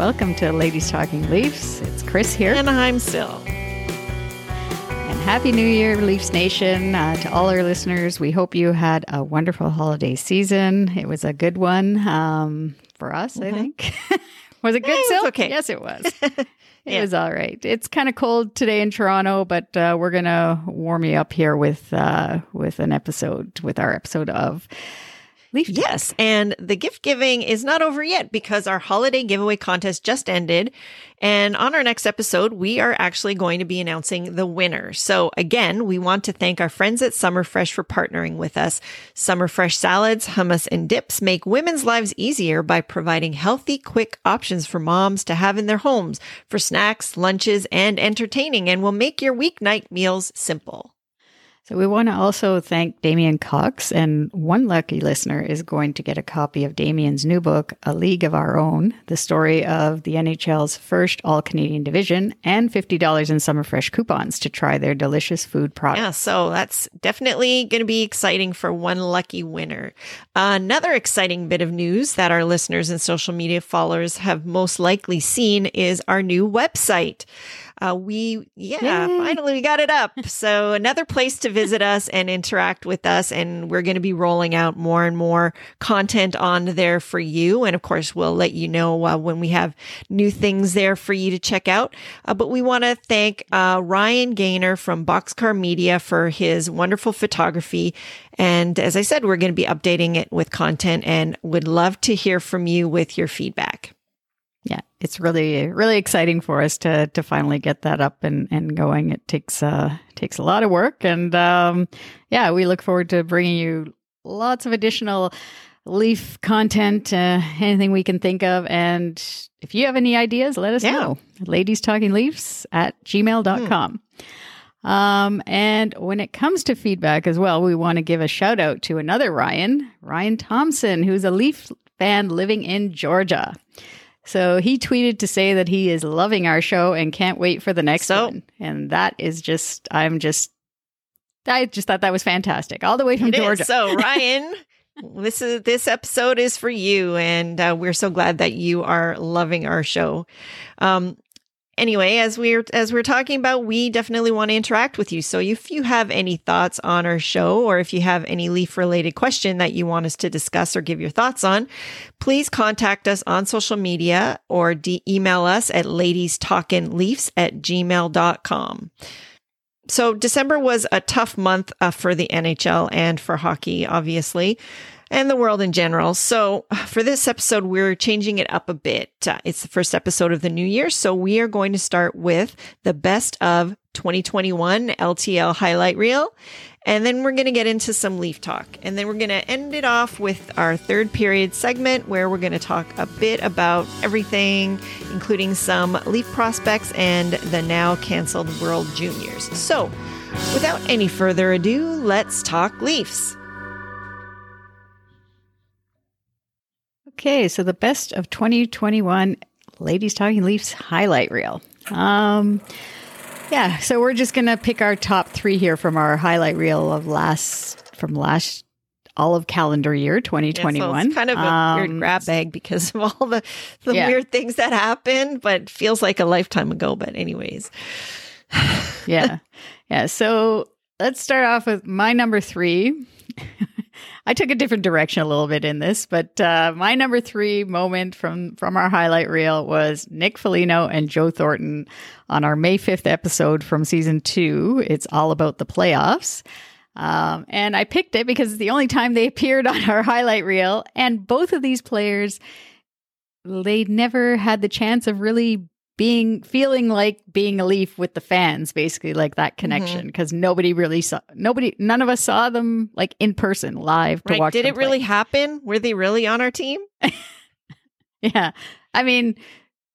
Welcome to Ladies Talking Leafs. It's Chris here. And I'm Sil. And Happy New Year, Leafs Nation. Uh, to all our listeners, we hope you had a wonderful holiday season. It was a good one um, for us, I think. was it good, it Sil? okay. Yes, it was. It Yeah. was all right. It's kind of cold today in Toronto, but uh, we're gonna warm you up here with uh, with an episode, with our episode of Leaf. Talk. Yes, and the gift giving is not over yet because our holiday giveaway contest just ended. And on our next episode, we are actually going to be announcing the winner. So again, we want to thank our friends at Summer Fresh for partnering with us. Summer Fresh salads, hummus, and dips make women's lives easier by providing healthy, quick options for moms to have in their homes for snacks, lunches, and entertaining and will make your weeknight meals simple. So we want to also thank Damien Cox, and one lucky listener is going to get a copy of Damien's new book, A League of Our Own, the story of the NHL's first all Canadian division, and $50 in summer fresh coupons to try their delicious food products. Yeah, so that's definitely going to be exciting for one lucky winner. another exciting bit of news that our listeners and social media followers have most likely seen is our new website. Uh, we, yeah, Yay. finally we got it up. So another place to visit us and interact with us. And we're going to be rolling out more and more content on there for you. And of course, we'll let you know uh, when we have new things there for you to check out. Uh, but we want to thank uh, Ryan Gaynor from Boxcar Media for his wonderful photography. And as I said, we're going to be updating it with content and would love to hear from you with your feedback. It's really really exciting for us to to finally get that up and and going. It takes uh takes a lot of work, and um, yeah, we look forward to bringing you lots of additional leaf content, uh, anything we can think of. And if you have any ideas, let us Yeah. know. Ladies Talking Leafs at gmail.com. Um, and when it comes to feedback as well, we want to give a shout out to another Ryan, Ryan Thompson, who's a Leaf fan living in Georgia. So he tweeted to say that he is loving our show and can't wait for the next So- one. And that is just, I'm just, I just thought that was fantastic. All the way from It is. Georgia. So, Ryan, this is this episode is for you, and uh, we're so glad that you are loving our show. Um, anyway, as we're as we're talking about, we definitely want to interact with you. So, if you have any thoughts on our show, or if you have any leaf related question that you want us to discuss or give your thoughts on, please contact us on social media or de- email us at ladiestalkinleafs at gmail.com. So December was a tough month uh, for the NHL and for hockey, obviously, and the world in general. So for this episode, we're changing it up a bit. Uh, it's the first episode of the new year. So we are going to start with the best of 2021 LTL highlight reel. And then we're going to get into some leaf talk. And then we're going to end it off with our third period segment where we're going to talk a bit about everything, including some leaf prospects and the now canceled World Juniors. So, without any further ado, let's talk Leafs. Okay, so the best of 2021 Ladies Talking Leafs highlight reel. Um, yeah, so we're just gonna pick our top three here from our highlight reel of last from last all of calendar year Yeah, 2021. so it's kind of a weird Um, grab bag because of all the, the Yeah. weird things that happened, but feels like a lifetime ago. But, anyways, yeah. Yeah. So let's start off with my number three. I took a different direction a little bit in this, but uh, my number three moment from from our highlight reel was Nick Foligno and Joe Thornton on our May fifth episode from season two. It's all about the playoffs. Um, and I picked it because it's the only time they appeared on our highlight reel. And both of these players, they never had the chance of really being feeling like being a leaf with the fans basically like that Mm-hmm. connection because nobody really saw nobody none of us saw them like in person live to Right. watch Did it really happen? Were they really on our team? yeah i mean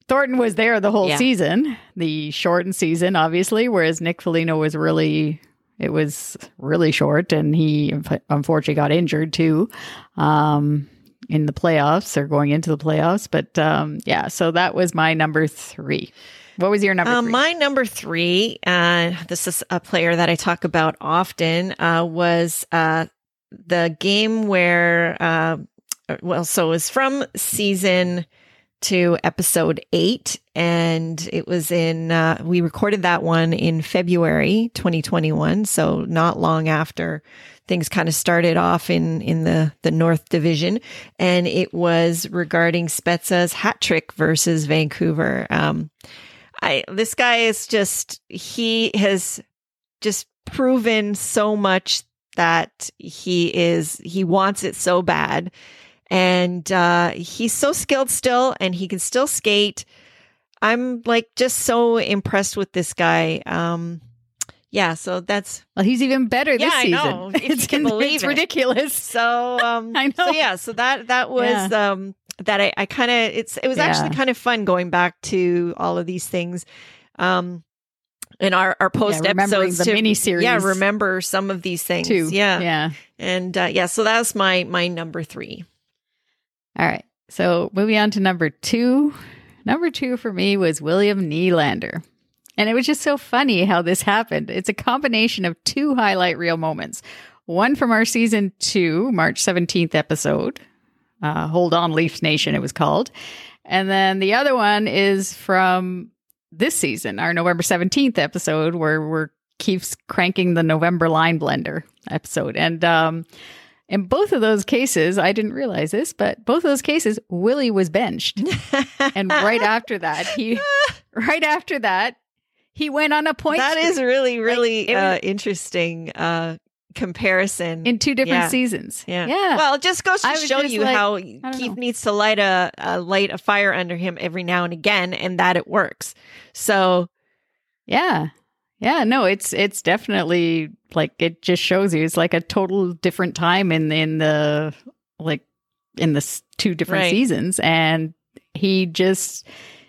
thornton was there the whole Yeah. season the shortened season obviously whereas nick Foligno was really it was really short and he unfortunately got injured too um in the playoffs or going into the playoffs but um yeah so that was my number three. What was your number Uh, my number three, uh, this is a player that I talk about often, uh, was uh, the game where, uh, well, so it was from season to episode eight, and it was in, uh, we recorded that one in February 2021, so not long after things kind of started off in in the the North Division, and it was regarding Spezza's hat trick versus Vancouver. Um, I this guy is just he has just proven so much that he is he wants it so bad. And uh he's so skilled still and he can still skate. I'm like just so impressed with this guy. Um yeah so that's well he's even better Yeah, this I season know, if it's, it's it. ridiculous so um I know. so yeah so that that was um that i, I kind of it's it was actually kind of fun going back to all of these things um in our our post remembering episodes the to- miniseries. yeah remember some of these things too yeah yeah and uh, yeah so that's my my number three All right. So moving on to number two. Number two for me was William Nylander. And it was just so funny how this happened. It's a combination of two highlight reel moments. One from our season two, March 17th episode. Uh, Hold on, Leafs Nation, it was called. And then the other one is from this season, our November 17th episode, where we're keeps cranking the November line blender episode. And um, in both of those cases, I didn't realize this, but both of those cases, Willie was benched. and right after that, he right after that, he went on a point that is streak really really it was- uh interesting uh comparison in two different Yeah. seasons. Yeah. Yeah. Well, it just goes to show you like, how Keefe know. needs to light a, a light a fire under him every now and again, and that it works. So Yeah. Yeah, no, it's it's definitely like it just shows you it's like a total different time in in the like in the two different Right. seasons and he just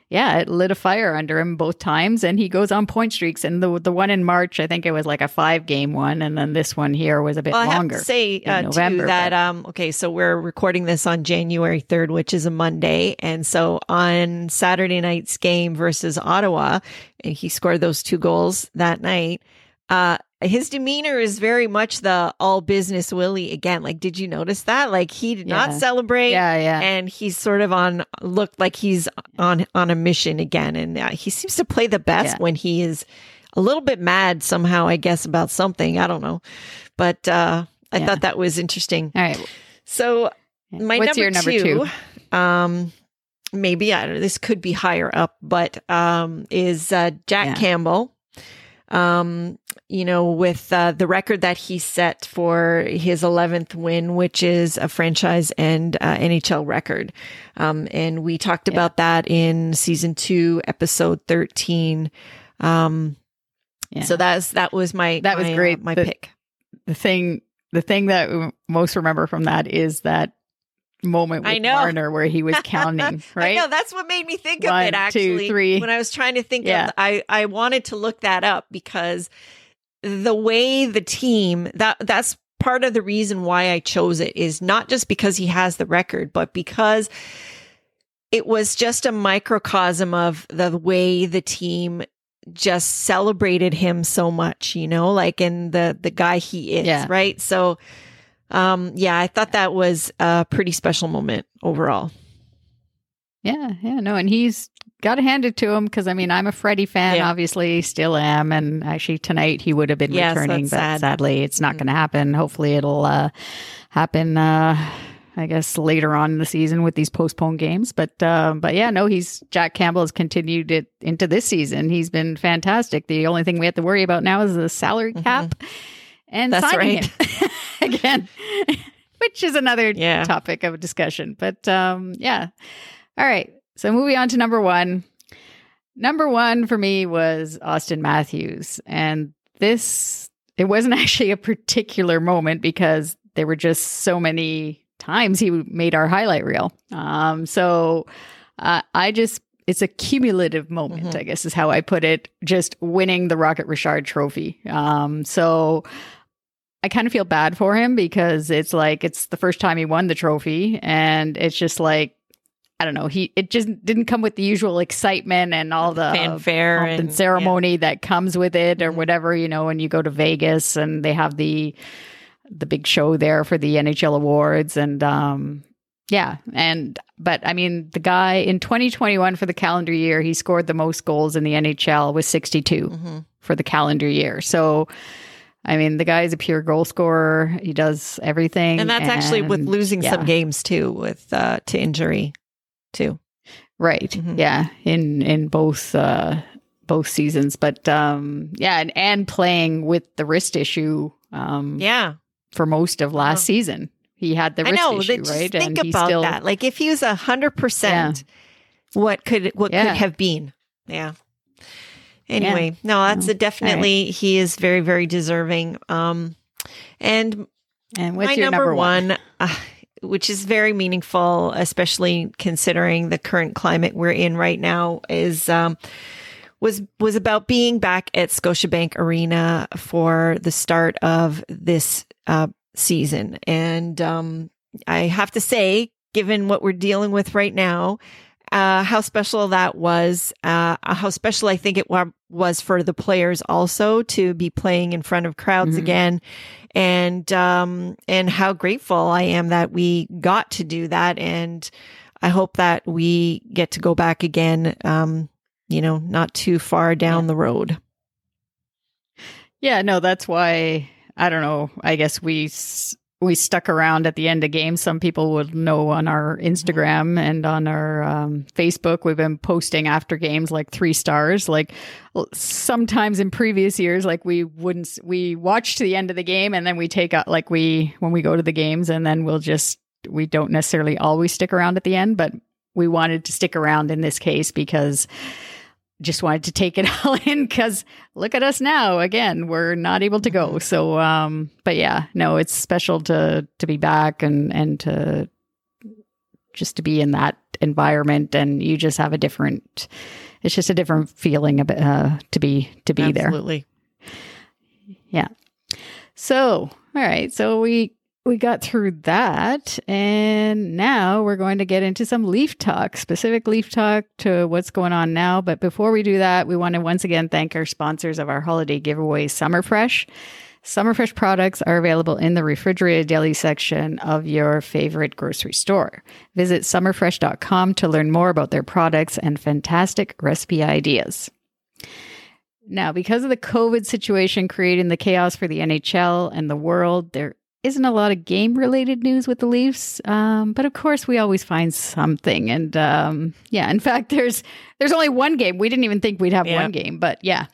yeah, it lit a fire under him both times and he goes on point streaks and the the one in March I think it was like a 5 game one and then this one here was a bit well, I longer. have to say uh, November, too that but- um okay, so we're recording this on January third, which is a Monday, and so on Saturday night's game versus Ottawa, and he scored those two goals that night. Uh, his demeanor is very much the all business Willie again. Like, did you notice that? Like, he did not celebrate. yeah, yeah. and he's sort of on looked like he's on on a mission again and uh, he seems to play the best Yeah. when he is a little bit mad somehow i guess about something i don't know but uh i Yeah. thought that was interesting All right. so my What's number, your number two, two? um maybe i don't know this could be higher up but um is uh jack Yeah. campbell um you know with uh, the record that he set for his 11th win which is a franchise and uh, nhl record um and we talked Yeah. about that in season 2 episode 13 um Yeah. so that's that was my That was my, uh, great. my The- pick the thing the thing that we most remember from that is that moment with I know. Marner where he was counting, right? I know that's what made me think One, of it two, actually. three. When I was trying to think Yeah. of I I wanted to look that up because the way the team that that's part of the reason why I chose it is not just because he has the record, but because it was just a microcosm of the way the team just celebrated him so much, you know, like in the the guy he is, Yeah. right? So um yeah, I thought that was a pretty special moment overall. Yeah, yeah, no, and he's got to hand it to him because I mean I'm a Freddie fan, Yeah. obviously, still am, and actually tonight he would have been Yes, returning, but sad. sadly it's not going to happen. Hopefully it'll uh, happen. Uh, I guess later on in the season with these postponed games, but uh, but yeah, no, he's Jack Campbell has continued it into this season. He's been fantastic. The only thing we have to worry about now is the salary cap and Mm-hmm. That's signing right. again, which is another Yeah. topic of discussion. But um, yeah, all right. So moving on to number one. Number one for me was Auston Matthews. And this, it wasn't actually a particular moment because there were just so many times he made our highlight reel. Um, so uh, I just, it's a cumulative moment, Mhm. I guess is how I put it, just winning the Rocket Richard trophy. Um, so I kind of feel bad for him because it's like it's the first time he won the trophy and it's just like I don't know, he it just didn't come with the usual excitement and all the fanfare and, and- ceremony that comes with it or Mhm. whatever, you know, when you go to Vegas and they have the the big show there for the NHL awards and um yeah, and but I mean the guy in 2021 for the calendar year, he scored the most goals in the NHL with 62 Mhm. for the calendar year. So I mean, the guy is a pure goal scorer. He does everything. And that's actually with losing yeah. some games too, with uh, to injury too. Right. Mhm. Yeah. In in both uh both seasons. But um yeah, and, and playing with the wrist issue um Yeah, for most of last Oh. season. He had the I wrist know. issue, just right? think he about still that. Like if he was a hundred percent, what could what Yeah. could have been? Yeah. Anyway, no, that's No. a definitely he is very very deserving. Um, and and what's my your number, number, one? one, uh, which is very meaningful, especially considering the current climate we're in right now, is um, was was about being back at Scotiabank Arena for the start of this uh, season, and um, I have to say, given what we're dealing with right now. Uh, how special that was, uh, how special I think it wa- was for the players also to be playing in front of crowds Mhm. again and um and how grateful I am that we got to do that and I hope that we get to go back again um you know not too far down Yeah. the road. Yeah, no, that's why I don't know. I guess we s- we stuck around at the end of games. Some people would know on our Instagram and on our um, Facebook. We've been posting after games like three stars. Like sometimes in previous years, like we wouldn't. We watch to the end of the game and then we take out like we when we go to the games and then we'll just we don't necessarily always stick around at the end, but we wanted to stick around in this case because just wanted to take it all in because look at us now again we're not able to go so um but yeah no it's special to to be back and and to just to be in that environment and you just have a different it's just a different feeling of, uh, to be to be there Absolutely. Yeah. So, all right. So we we got through that and now we're going to get into some leaf talk, specific leaf talk to what's going on now, but before we do that, we want to once again thank our sponsors of our holiday giveaway, Summerfresh. Summerfresh products are available in the refrigerated deli section of your favorite grocery store. Visit summerfresh.com to learn more about their products and fantastic recipe ideas. Now, because of the COVID situation creating the chaos for the NHL and the world, there isn't a lot of game related news with the Leafs. Um, but of course, we always find something. And um, yeah, in fact, there's there's only one game. We didn't even think we'd have Yeah. one game, but yeah.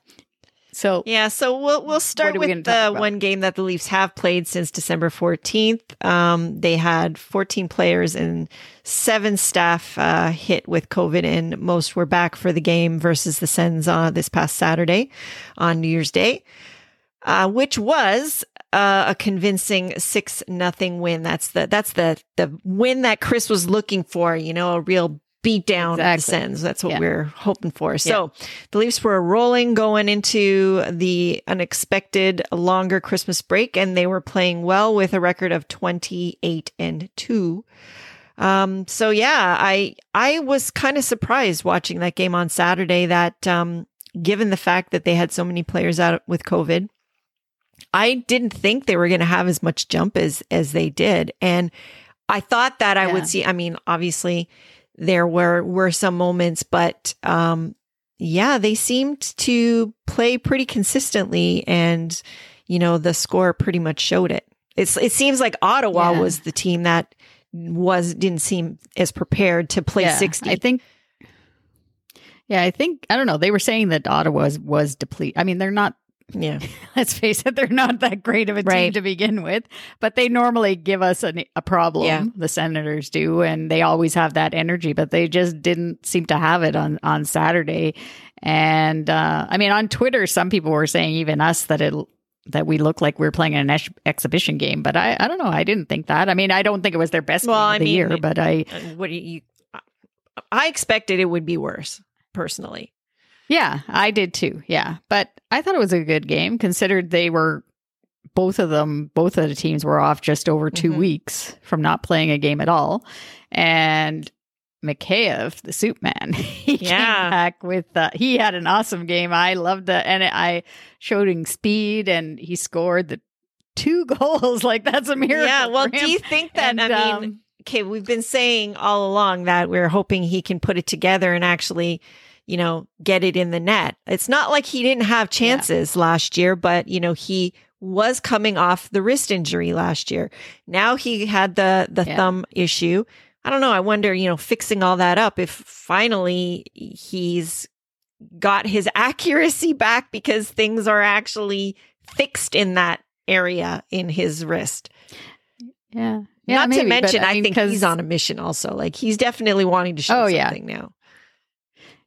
So Yeah, so we'll we'll start we with the one game that the Leafs have played since December 14th. Um, they had 14 players and seven staff uh, hit with COVID, and most were back for the game versus the Sens uh, this past Saturday on New Year's Day, uh, which was uh, a convincing six nothing win. That's the that's the the win that Chris was looking for. You know, a real beat down Exactly. Sens. That's what Yeah. we're hoping for. So the Leafs were rolling going into the unexpected longer Christmas break, and they were playing well with a record of 28 and 2. Um, so yeah, I I was kind of surprised watching that game on Saturday that um, given the fact that they had so many players out with COVID, I didn't think they were going to have as much jump as as they did. And I thought that I Yeah. would see I mean, obviously there were were some moments, but um, yeah, they seemed to play pretty consistently, and you know the score pretty much showed it. It's it seems like Ottawa Yeah. was the team that was didn't seem as prepared to play Yeah, sixty. I think. Yeah, I think I don't know. They were saying that Ottawa was, was depleted. I mean, they're not. Yeah, Let's face it, they're not that great of a team to begin with. But they normally give us an, a problem. Yeah. The Senators do, and they always have that energy. But they just didn't seem to have it on on Saturday. And uh, I mean, on Twitter, some people were saying, even us, that it that we look like we are playing an ex- exhibition game. But I, I don't know. I didn't think that. I mean, I don't think it was their best Well, game I of the mean, year. But I, what do you? I expected it would be worse, personally. Yeah, I did too. Yeah. But I thought it was a good game considered they were both of them, both of the teams were off just over 2 Mhm. weeks from not playing a game at all. And Mikheyev, the soup man, he Yeah. came back with, uh, he had an awesome game. I loved it. And I showed him speed and he scored the two goals. Like that's a miracle. Yeah. Well, do you think that? And, I mean, um, okay, we've been saying all along that we're hoping he can put it together and actually, you know, get it in the net. It's not like he didn't have chances last year, but you know, he was coming off the wrist injury last year. Now he had the the Yeah. thumb issue. I don't know. I wonder, you know, fixing all that up if finally he's got his accuracy back because things are actually fixed in that area in his wrist. yeah. Yeah, Not maybe, to but mention, I, mean, think 'cause- he's on a mission also. Like he's definitely wanting to show Oh, yeah. something now.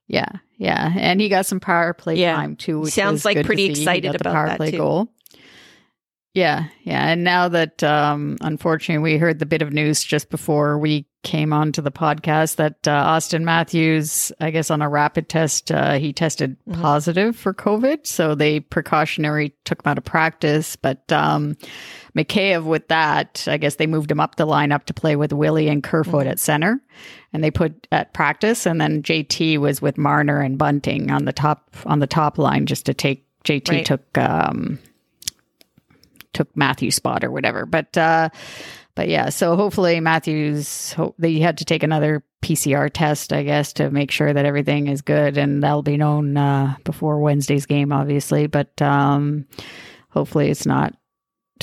Yeah, yeah, and he got some power play Yeah. time too. Which Sounds like good to pretty. He excited got the about power that, play too. goal. Yeah, yeah, and now that um, unfortunately we heard the bit of news just before we came onto the podcast that uh, Auston Matthews, I guess on a rapid test, uh, he tested Mhm. positive for COVID, so they precautionary took him out of practice. But um, Mikheyev with that, I guess they moved him up the lineup to play with Willie and Kerfoot Mhm. at center, and they put at practice, and then JT was with Marner and Bunting on the top on the top line just to take JT Right. took um, took Matthew's spot or whatever. But uh, but yeah, so hopefully Matthews hope they had to take another PCR test, I guess, to make sure that everything is good, and that'll be known uh, before Wednesday's game, obviously. But um, hopefully it's not.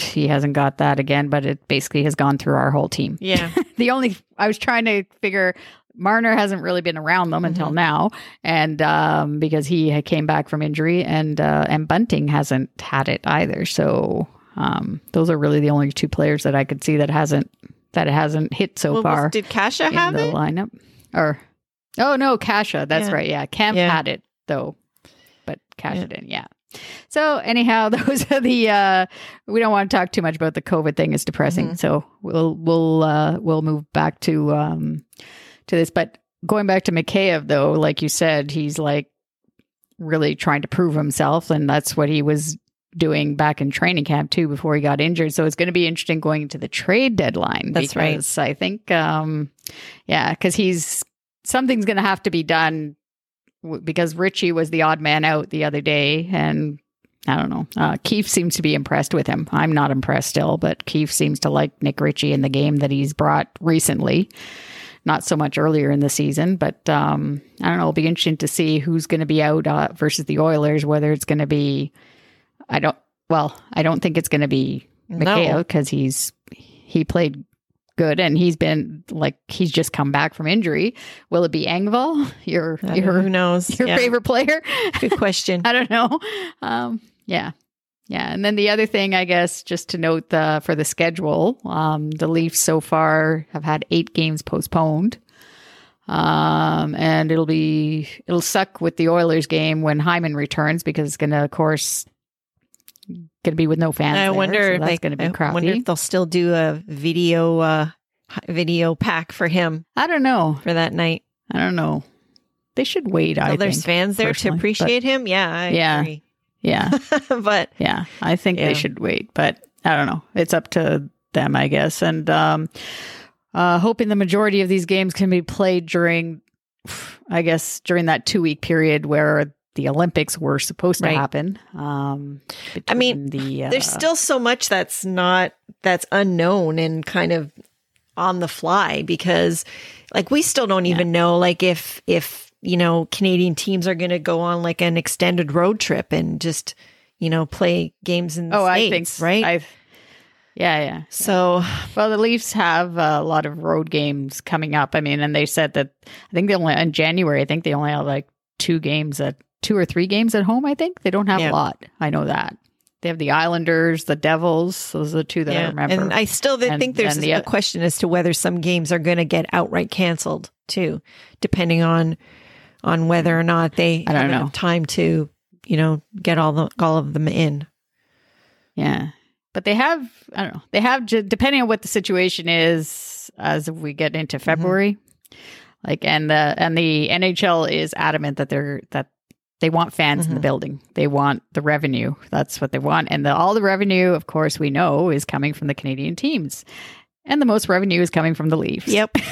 He hasn't got that again, but it basically has gone through our whole team. Yeah. The only I was trying to figure Marner hasn't really been around them until Mhm. now, and um, because he came back from injury, and uh, and Bunting hasn't had it either. So um, those are really the only two players that I could see that hasn't that it hasn't hit so Well, was- far did Kase in have the it? lineup. Or oh no, Kase. That's Yeah. right. Yeah, Camp Yeah. had it though, but Kase Yeah. didn't. Yeah. So anyhow, those are the. Uh, we don't want to talk too much about the COVID thing. It's depressing. Mhm. So we'll we'll uh, we'll move back to um, to this. But going back to Mikheyev, though, like you said, he's like really trying to prove himself, and that's what he was doing back in training camp too before he got injured. So it's going to be interesting going into the trade deadline. That's right. I think, um, yeah, because he's something's going to have to be done w- because Ritchie was the odd man out the other day, and I don't know. Uh, Keefe seems to be impressed with him. I'm not impressed still, but Keefe seems to like Nick Ritchie in the game that he's brought recently. Not so much earlier in the season, but um, I don't know. It'll be interesting to see who's going to be out uh, versus the Oilers. Whether it's going to be, I don't. Well, I don't think it's going to be Mikhail No. because he's he played good and he's been like he's just come back from injury. Will it be Engvall, your I know, your who knows? your Yeah. favorite player? Good question. I don't know. Um, yeah. Yeah. And then the other thing, I guess, just to note the, for the schedule, um, the Leafs so far have had eight games postponed. Um, and it'll be, it'll suck with the Oilers game when Hyman returns because it's going to, of course, going to be with no fans. I there, wonder. so that's going to be I crappy. wonder if they'll still do a video, uh, video pack for him I don't know. for that night. I don't know. They should wait. I Oh, there's think. fans there to appreciate him. Yeah, I Yeah. agree. Yeah. but Yeah, I think Yeah. they should wait, but I don't know. It's up to them, I guess. And um, uh, hoping the majority of these games can be played during, I guess, during that two week period where the Olympics were supposed to Right. happen. Um, I mean, the uh, there's still so much that's not that's unknown and kind of on the fly because like we still don't even know like if if you know Canadian teams are going to go on like an extended road trip and just you know play games in the Oh, I think right? I've, yeah, yeah. so Well, the Leafs have a lot of road games coming up. I mean, and they said that I think they only in January. I think they only have like two games at two or three games at home. I think they don't have Yeah. a lot. I know that they have the Islanders, the Devils. Those are the two that I remember. And I still And think there's the a question as to whether some games are going to get outright canceled too, depending on on whether or not they I don't have know. time to you know get all the all of them in. Yeah. But they have, I don't know, they have, depending on what the situation is as we get into Mm-hmm. February, like, and the, and the NHL is adamant that they're, that they want fans in the Mhm. building. They want the revenue. That's what they want. And the, all the revenue, of course, we know is coming from the Canadian teams. And the most revenue is coming from the Leafs. Yep.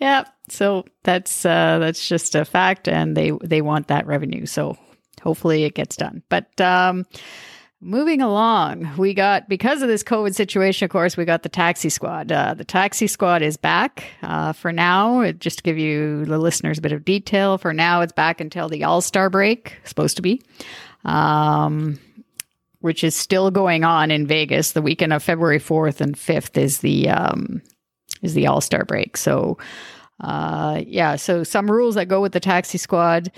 Yep. So that's uh that's just a fact and they they want that revenue. So hopefully it gets done. But um moving along, we got because of this COVID situation, of course, we got the taxi squad. Uh, the taxi squad is back uh, for now. Just to give you the listeners a bit of detail, for now it's back until the All Star break, supposed to be. Um which is still going on in Vegas. The weekend of February 4th and 5th is the um, is the All Star break. So, uh, yeah. So some rules that go with the taxi squad: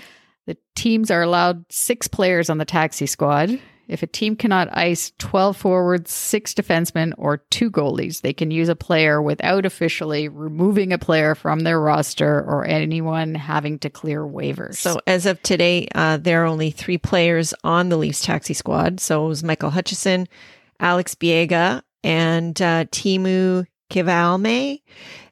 the teams are allowed six players on the taxi squad. If a team cannot ice 12 forwards, six defensemen, or two goalies, they can use a player without officially removing a player from their roster or anyone having to clear waivers. So as of today, uh, there are only three players on the Leafs taxi squad. So it was Michael Hutchinson, Alex Biega, and uh, Timu Kivalme.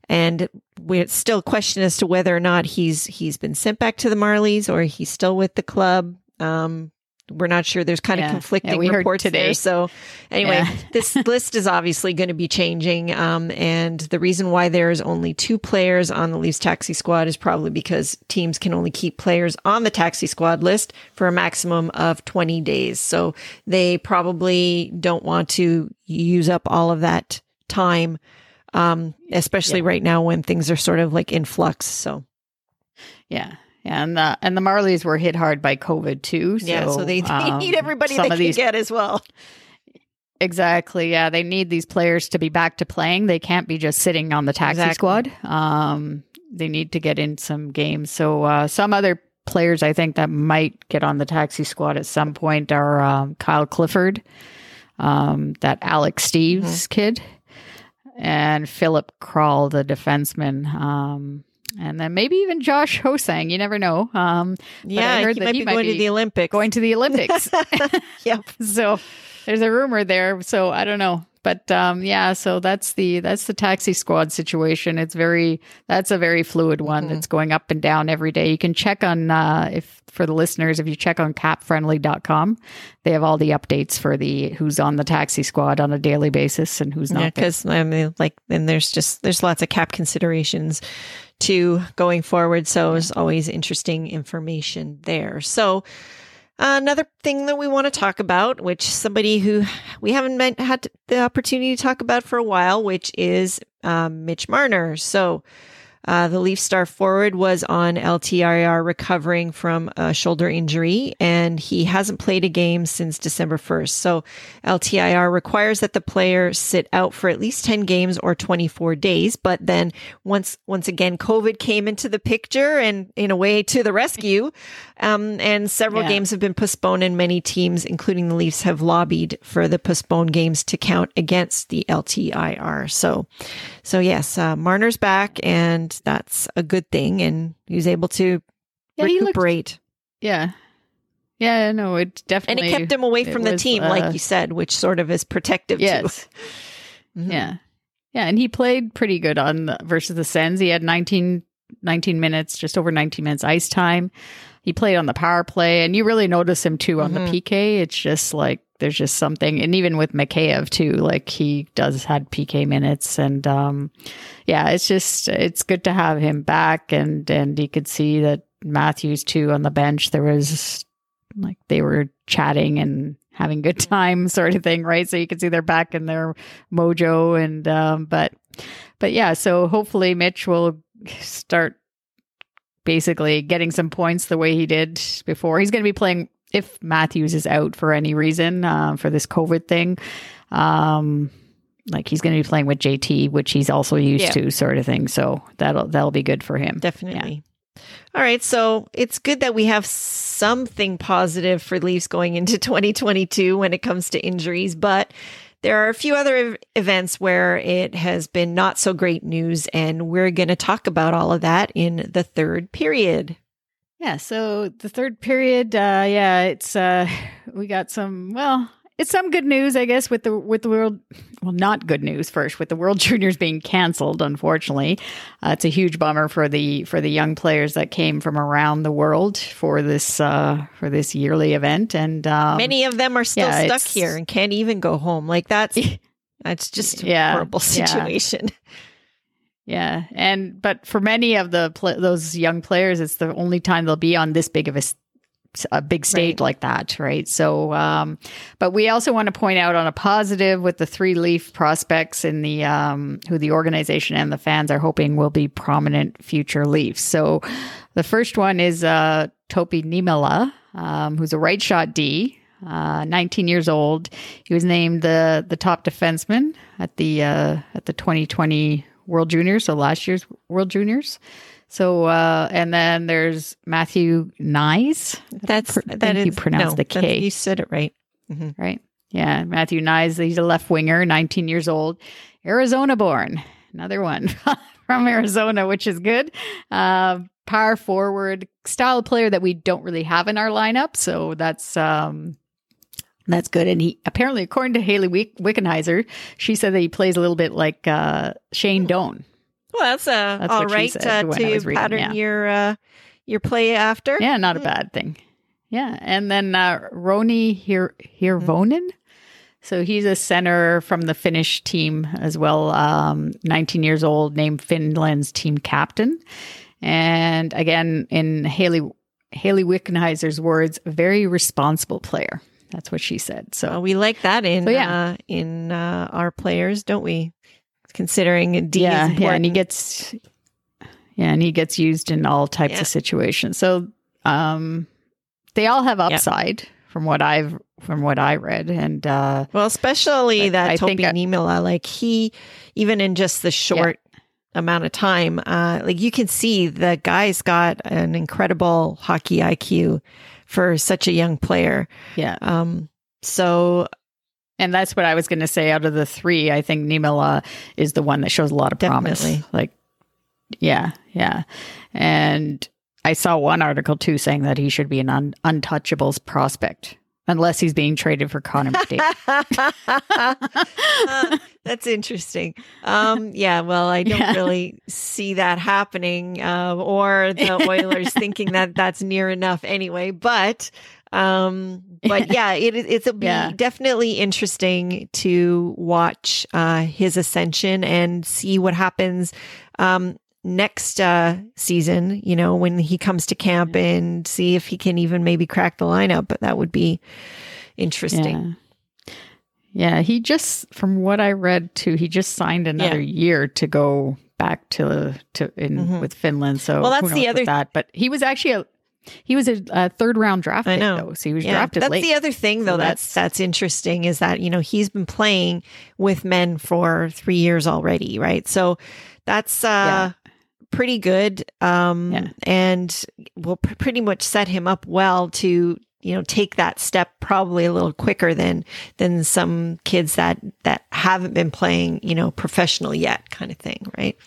And we're still question as to whether or not he's he's been sent back to the Marlies or he's still with the club. Um, we're not sure. There's kind Yeah. of Yeah, conflicting heard reports today. there. So anyway, Yeah. this list is obviously going to be changing. Um, and the reason why there is only two players on the Leafs taxi squad is probably because teams can only keep players on the taxi squad list for a maximum of 20 days. So they probably don't want to use up all of that time. Um, especially Yeah. right now when things are sort of like in flux. So Yeah. And the and the Marlies were hit hard by COVID too. So, yeah, so they, they um, need everybody they can these get as well. exactly. Yeah, they need these players to be back to playing. They can't be just sitting on the taxi Exactly. squad. Um, they need to get in some games. So uh, some other players I think that might get on the taxi squad at some point are um, Kyle Clifford, um, that Alex Steeves kid, and Filip Kral, the defenseman. Um, and then maybe even Josh Ho-Sang. You never know. Um, but I Yeah, heard he that might he be might going to the Olympics. going to the Olympics. yep. so there's a rumor there. So I don't know. But um, yeah, so that's the that's the taxi squad situation. It's very that's a very fluid one. Mm-hmm. It's going up and down every day. You can check on uh, if for the listeners, if you check on capfriendly.com, they have all the updates for the who's on the taxi squad on a daily basis and who's not. there. because I mean, like, then there's just there's lots of cap considerations to going forward. So it's always interesting information there. So another thing that we want to talk about, which somebody who we haven't met, had the opportunity to talk about for a while, which is um, Mitch Marner. So. Uh, the Leaf star forward was on LTIR recovering from a shoulder injury, and he hasn't played a game since December 1st. So, LTIR requires that the player sit out for at least 10 games or 24 days. But then, once once again, COVID came into the picture and, in a way, to the rescue. Um, and several Yeah. games have been postponed, and many teams, including the Leafs, have lobbied for the postponed games to count against the LTIR. So, so yes, uh, Marner's back, and that's a good thing. And he was able to Yeah, he looked- recuperate, yeah, yeah, no, it definitely. and it kept him away from the was, team, uh, like you said, which sort of is protective Yes. too. Mhm. Yeah. Yeah. And he played pretty good on the, versus the Sens. He had 19, 19 minutes, just over 19 minutes ice time. He played on the power play, and you really notice him too on Mhm. the PK. It's just like there's just something, and even with Mikheyev too, like he does had PK minutes, and um, yeah, it's just it's good to have him back, and and you could see that Matthews too on the bench. There was like they were chatting and having good time, sort of thing, right? So you can see they're back in their mojo, and um, but but yeah, so hopefully Mitch will start basically getting some points the way he did before. He's going to be playing if Matthews is out for any reason uh, for this COVID thing. Um, like he's going to be playing with JT, which he's also used Yeah. to, sort of thing. So that'll that'll be good for him. Definitely. All right. So it's good that we have something positive for Leafs going into 2022 when it comes to injuries, but there are a few other events where it has been not so great news, and we're going to talk about all of that in the third period. Yeah, so the third period, uh, yeah, it's uh, we got some. Well, it's some good news, I guess, with the with the world. Well, not good news first with the World Juniors being canceled. Unfortunately, uh, it's a huge bummer for the for the young players that came from around the world for this uh, for this yearly event, and um, Many of them are still yeah, stuck here and can't even go home. Like that's that's just a Yeah, horrible situation. Yeah, and but for many of the pl- those young players, it's the only time they'll be on this big of a a big stage Right. like that, right? So, um, but we also want to point out on a positive with the three Leaf prospects in the um, who the organization and the fans are hoping will be prominent future Leafs. So, the first one is uh, Topi Niemelä, um, who's a right shot D. Uh, 19 years old. He was named the the top defenseman at the uh, at the 2020 World Juniors, so last year's World Juniors. So uh, and then there's Matthew Knies. That's pr- that think is you pronounced no, the K. You said it right. right? Yeah, Matthew Knies. He's a left winger, 19 years old, Arizona born. Another one from Arizona, which is good. Uh, power forward style player that we don't really have in our lineup, so that's um, that's good. And he apparently, according to Hayley Wick- Wickenheiser, she said that he plays a little bit like uh, Shane Doan. Well, that's, uh, That's all right uh, to reading, pattern yeah. your uh, your play after. Yeah, not a bad thing. Yeah, and then uh, Roni Hir- Hirvonen. So he's a center from the Finnish team as well. Um, 19 years old, named Finland's team captain, and again, in Hayley Hayley Wickenheiser's words, very responsible player. That's what she said. So Uh, we like that in So, yeah. uh, in uh, our players, don't we? Considering D yeah, is important. yeah, and he gets yeah, and he gets used in all types Yeah. of situations. So um, they all have upside from what I've from what I read, and uh, well, especially that I I- Niemelä, like he, even in just the short amount of time, uh, like you can see the guy's got an incredible hockey IQ for such a young player. yeah, Um, so and that's what I was going to say. Out of the three, I think Niemelä is the one that shows a lot of promise. Like, yeah, yeah, and I saw one article too saying that he should be an un- untouchables prospect unless he's being traded for Connor McDavid. That's interesting. Um, yeah, well, I don't Yeah. really see that happening, uh, or the Oilers thinking that that's near enough anyway. But, um, but yeah, it, it'll be Yeah. definitely interesting to watch uh, his ascension and see what happens. Um, next uh season you know when he comes to camp and see if he can even maybe crack the lineup but that would be interesting Yeah. Yeah, he just from what I read too, he just signed another year to go back to to in Mhm. with Finland. So Well, that's the other- that. But he was actually a he was a, a third round draft I pick know. though, so he was Yeah, drafted that's late. the other thing, though. So that's that's- that's interesting is that you know he's been playing with men for three years already, right? So that's uh, pretty good, um, Yeah. and will pr- pretty much set him up well to you know take that step probably a little quicker than than some kids that that haven't been playing you know professional yet, kind of thing, right?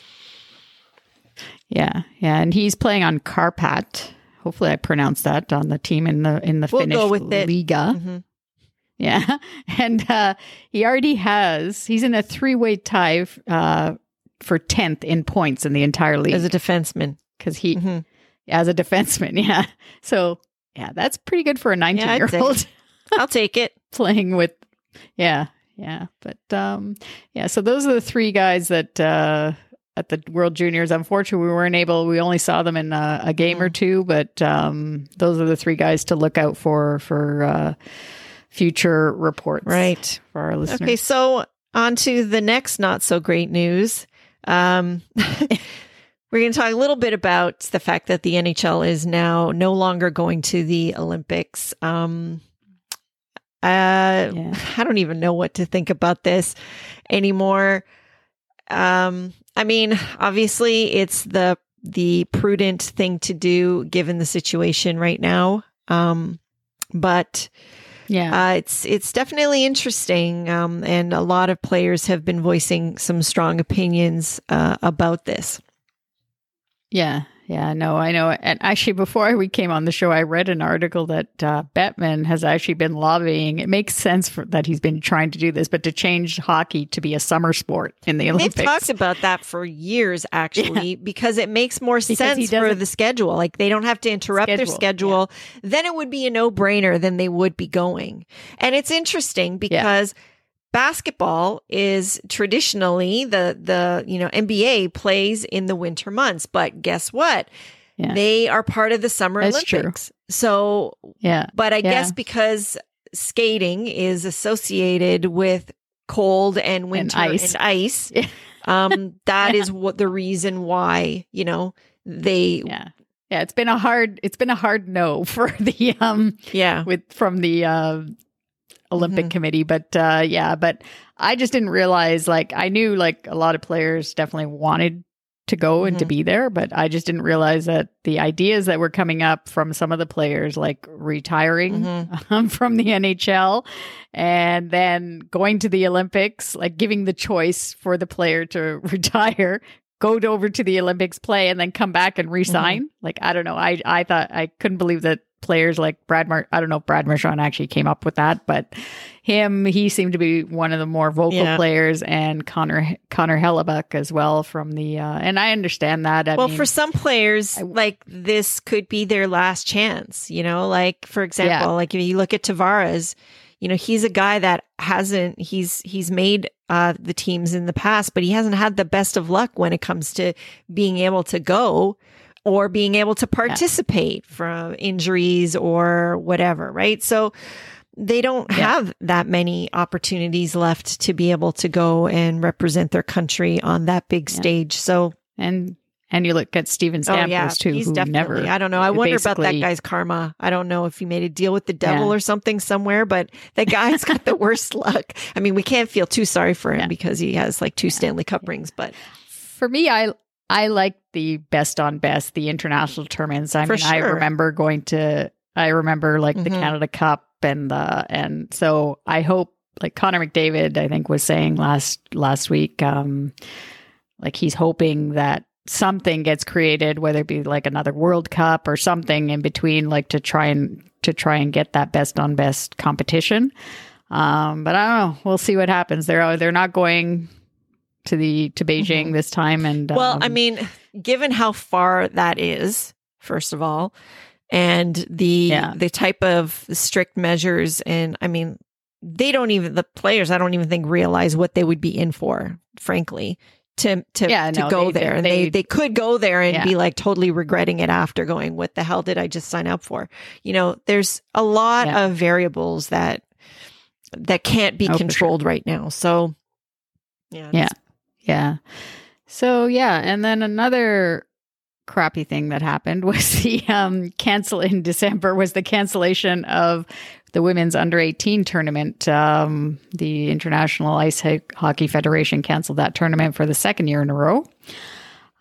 yeah, yeah, and he's playing on Kärpät. Hopefully, I pronounced that on the team in the in the We'll Finnish go with it. Liiga. Mhm. Yeah, and uh, he already has. He's in a three way tie uh, for tenth in points in the entire league As a defenseman, because he Mhm. as a defenseman. Yeah. So yeah, that's pretty good for a 19 I'd year say. old I'll take it. playing with. Yeah. Yeah. But um, yeah. So those are the three guys that uh, at the World Juniors. Unfortunately, we weren't able. We only saw them in a, a game or two. But um, those are the three guys to look out for for uh, future reports. Right. For our listeners. Okay, so on to the next not so great news. Um, we're going to talk a little bit about the fact that the NHL is now no longer going to the Olympics. Um, uh, Yeah. I don't even know what to think about this anymore. Um, I mean, obviously, it's the the prudent thing to do given the situation right now. Um, but Yeah. uh, it's it's definitely interesting, um, and a lot of players have been voicing some strong opinions uh, about this. Yeah, yeah, no, I know. And actually, before we came on the show, I read an article that uh, Bettman has actually been lobbying. It makes sense for, that he's been trying to do this, but to change hockey to be a summer sport in the Olympics. They've talked about that for years, actually, because it makes more he sense for the schedule. Like they don't have to interrupt their Schedule, schedule. Then it would be a no brainer. Then they would be going. And it's interesting because basketball is traditionally the the you know NBA plays in the winter months, but guess what? Yeah. They are part of the Summer That's true. Olympics. So yeah, but I Yeah. guess because skating is associated with cold and winter and ice. ice, Yeah. um, that is what the reason why you know they yeah, yeah. It's been a hard. It's been a hard no for the um yeah with from the uh, Olympic Mhm. committee, but uh, yeah, but I just didn't realize. Like, I knew like a lot of players definitely wanted to go and to Mhm. be there, but I just didn't realize that the ideas that were coming up from some of the players, like retiring Mhm. um, from the NHL and then going to the Olympics, like giving the choice for the player to retire. Go to- over to the Olympics, play, and then come back and resign. Like I don't know. I I thought I couldn't believe that players like Brad Mar- I don't know if Brad Marchand actually came up with that, but him he seemed to be one of the more vocal Yeah. players and Connor Connor Hellebuyck as well from the uh and I understand that. I well, mean, for some players, I- like this could be their last chance. You know, like for example, Yeah. like if you look at Tavares, you know, he's a guy that hasn't he's he's made uh, the teams in the past, but he hasn't had the best of luck when it comes to being able to go or being able to participate from injuries or whatever. Right, so. They don't Yeah. have that many opportunities left to be able to go and represent their country on that big Yeah. stage. So and and you look at Steven Oh Stamkos yeah, too, he's who definitely. never I don't know. I wonder about that guy's karma. I don't know if he made a deal with the devil Yeah. or something somewhere, but that guy's got the worst luck. I mean, we can't feel too sorry for him Yeah. because he has like two Stanley Cup rings. But for me, I I like the best on best, the international tournaments. I For mean, I remember going to, I remember like the Mhm. Canada Cup and the and so I hope like Connor McDavid, I think was saying last last week, um, like he's hoping that something gets created, whether it be like another World Cup or something in between, like to try and to try and get that best on best competition. Um, but I don't know. We'll see what happens. They're they're not going to the to Beijing Mhm. this time, and well, I um, mean, given how far that is, first of all, and the Yeah. the type of strict measures, and I mean, they don't even the players. I don't even think realize what they would be in for, frankly. To to, Yeah, to no, go they- there, they- and they they- could go there and Yeah. be like totally regretting it after going. What the hell did I just sign up for? You know, there's a lot of variables that that can't be Oh, for sure. controlled right now. So, yeah, Yeah. Yeah. So yeah, and then another crappy thing that happened was the um cancel in December was the cancellation of the women's under 18 tournament. Um the International Ice Hockey Federation canceled that tournament for the second year in a row.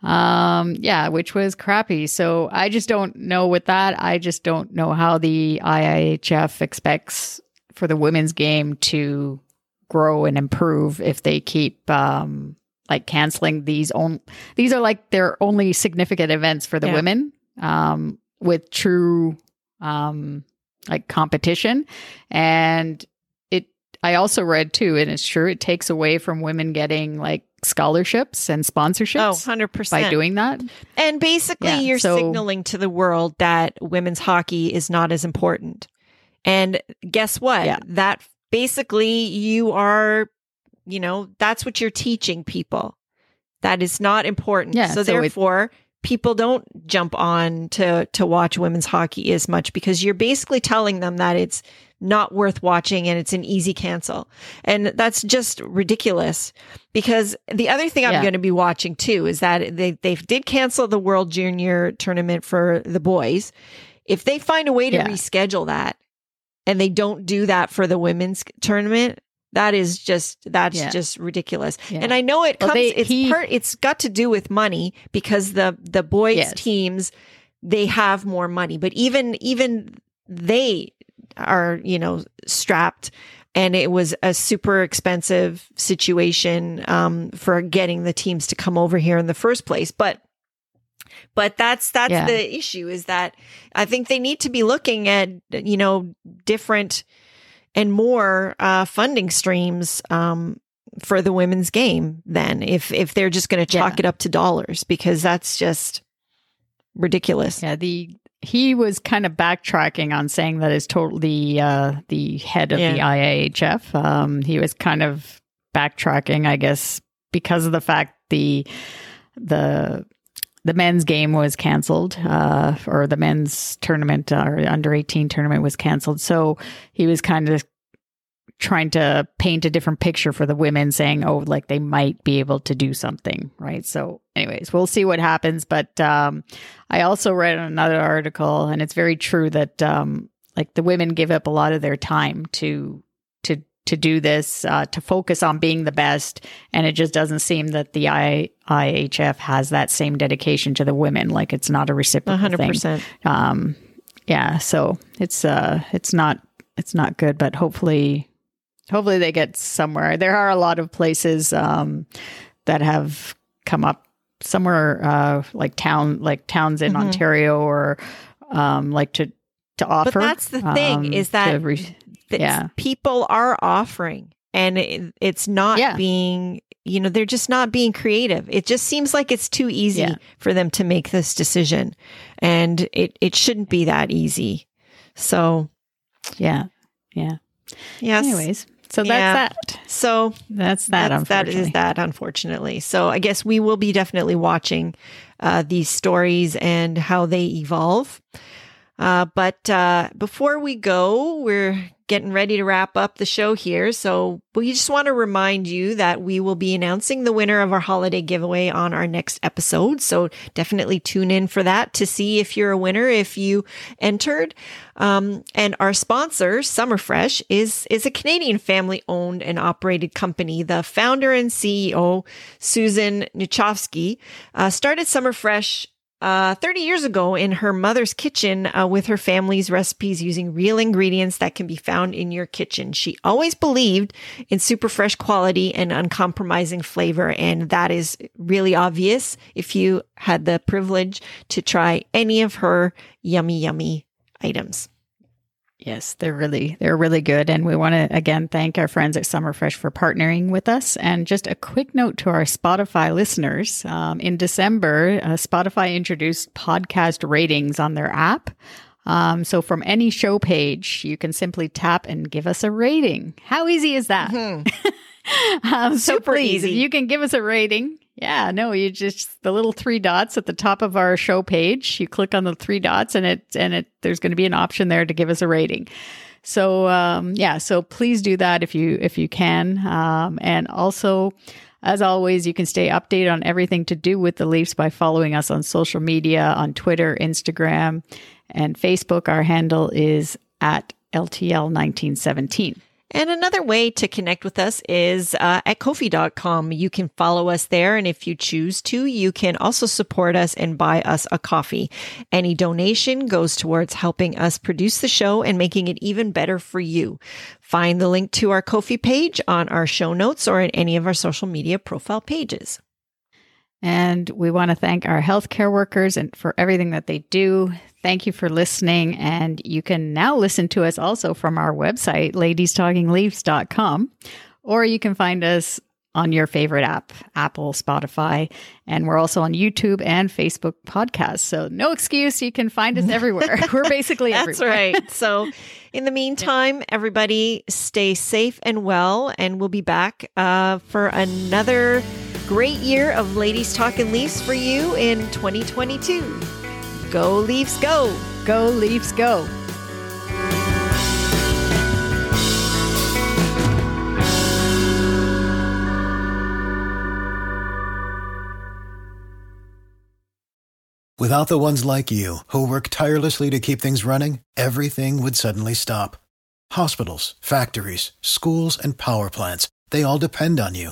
Um yeah, which was crappy. So I just don't know with that. I just don't know how the IIHF expects for the women's game to grow and improve if they keep um like canceling these on these are like their only significant events for the Yeah. women um with true um like competition and it i also read too and it's true it takes away from women getting like scholarships and Oh, sponsorships 100%. by doing that And basically, Yeah, you're so- signaling to the world that women's hockey is not as important. And guess what? Yeah. That basically you are, you know, that's what you're teaching people. That is not important. Yeah, So, so it- therefore, people don't jump on to to watch women's hockey as much because you're basically telling them that it's not worth watching and it's an easy cancel. And that's just ridiculous because the other thing I'm going to be watching too is that they they did cancel the World Junior tournament for the boys. If they find a way to Yeah. reschedule that and they don't do that for the women's tournament, that is just that's Yeah. just ridiculous. Yeah. And I know it Well, comes they- it's he- part it's got to do with money because the the boys Yes. teams they have more money, but even even they are, you know, strapped and it was a super expensive situation um, for getting the teams to come over here in the first place. But but that's that's Yeah. the issue is that I think they need to be looking at you know different and more uh, funding streams um, for the women's game. Then if if they're just going to chalk Yeah. it up to dollars because that's just ridiculous. Yeah, the he was kind of backtracking on saying that is totally the uh, the head of the IIHF. Um, he was kind of backtracking, I guess, because of the fact the the the men's game was canceled, uh, or the men's tournament uh, or under eighteen tournament was canceled. So he was kind of trying to paint a different picture for the women saying oh like they might be able to do something right so anyways we'll see what happens but um i also read another article and it's very true that um like the women give up a lot of their time to to to do this uh, to focus on being the best and it just doesn't seem that the I, IHF has that same dedication to the women like it's not a reciprocal hundred thing percent. um yeah so it's uh it's not it's not good but hopefully hopefully they get somewhere there are a lot of places um that have come up somewhere uh like town like towns in Mhm. ontario or um like to to offer But that's the thing, um, is that to re- that Yeah. people are offering and it, it's not Yeah. being you know they're just not being creative. It just seems like it's too easy Yeah. for them to make this decision and it it shouldn't be that easy. So yeah. Yeah. yes. Anyways so Yeah. that's that. So that's that that's, that unfortunately. that unfortunately. So i guess we will be definitely watching uh, these stories and how they evolve uh, but uh, before we go we're getting ready to wrap up the show here so we just want to remind you that we will be announcing the winner of our holiday giveaway on our next episode so definitely tune in for that to see if you're a winner if you entered um, and our sponsor, Summerfresh, is is a Canadian family owned and operated company. The founder and CEO, Susan Niczowski, uh, started Summerfresh. Uh, 30 years ago in her mother's kitchen uh, with her family's recipes using real ingredients that can be found in your kitchen. She always believed in super fresh quality and uncompromising flavor. And that is really obvious if you had the privilege to try any of her yummy, yummy items. Yes, they're really they're really good, and we want to again thank our friends at Summerfresh for partnering with us. And just a quick note to our Spotify listeners: um, in December, uh, Spotify introduced podcast ratings on their app. Um, so from any show page, you can simply tap and give us a rating. How easy is that? um, so Super please, if easy. you can give us a rating. Yeah, no, you just the little three dots at the top of our show page. You click on the three dots, and it and it there's going to be an option there to give us a rating. So um, yeah, so please do that if you if you can, um, and also. As always, you can stay updated on everything to do with the Leafs by following us on social media on Twitter, Instagram, and Facebook. Our handle is at LTL1917. And another way to connect with us is uh, at Ko-fi.com. You can follow us there. And if you choose to, you can also support us and buy us a coffee. Any donation goes towards helping us produce the show and making it even better for you. Find the link to our Ko-fi page on our show notes or in any of our social media profile pages. And we want to thank our healthcare workers and for everything that they do. Thank you for listening. And you can now listen to us also from our website, ladiestalkingleafs.com, or you can find us on your favorite app, Apple, Spotify, and we're also on YouTube and Facebook podcasts. So no excuse, you can find us everywhere. we're basically That's everywhere. right. So, in the meantime, everybody stay safe and well, and we'll be back uh, for another great year of Ladies Talking Leafs for you in 2022. Go Leafs, go! Go, Leafs, go. Without the ones like you, who work tirelessly to keep things running, everything would suddenly stop. Hospitals, factories, schools, and power plants, they all depend on you.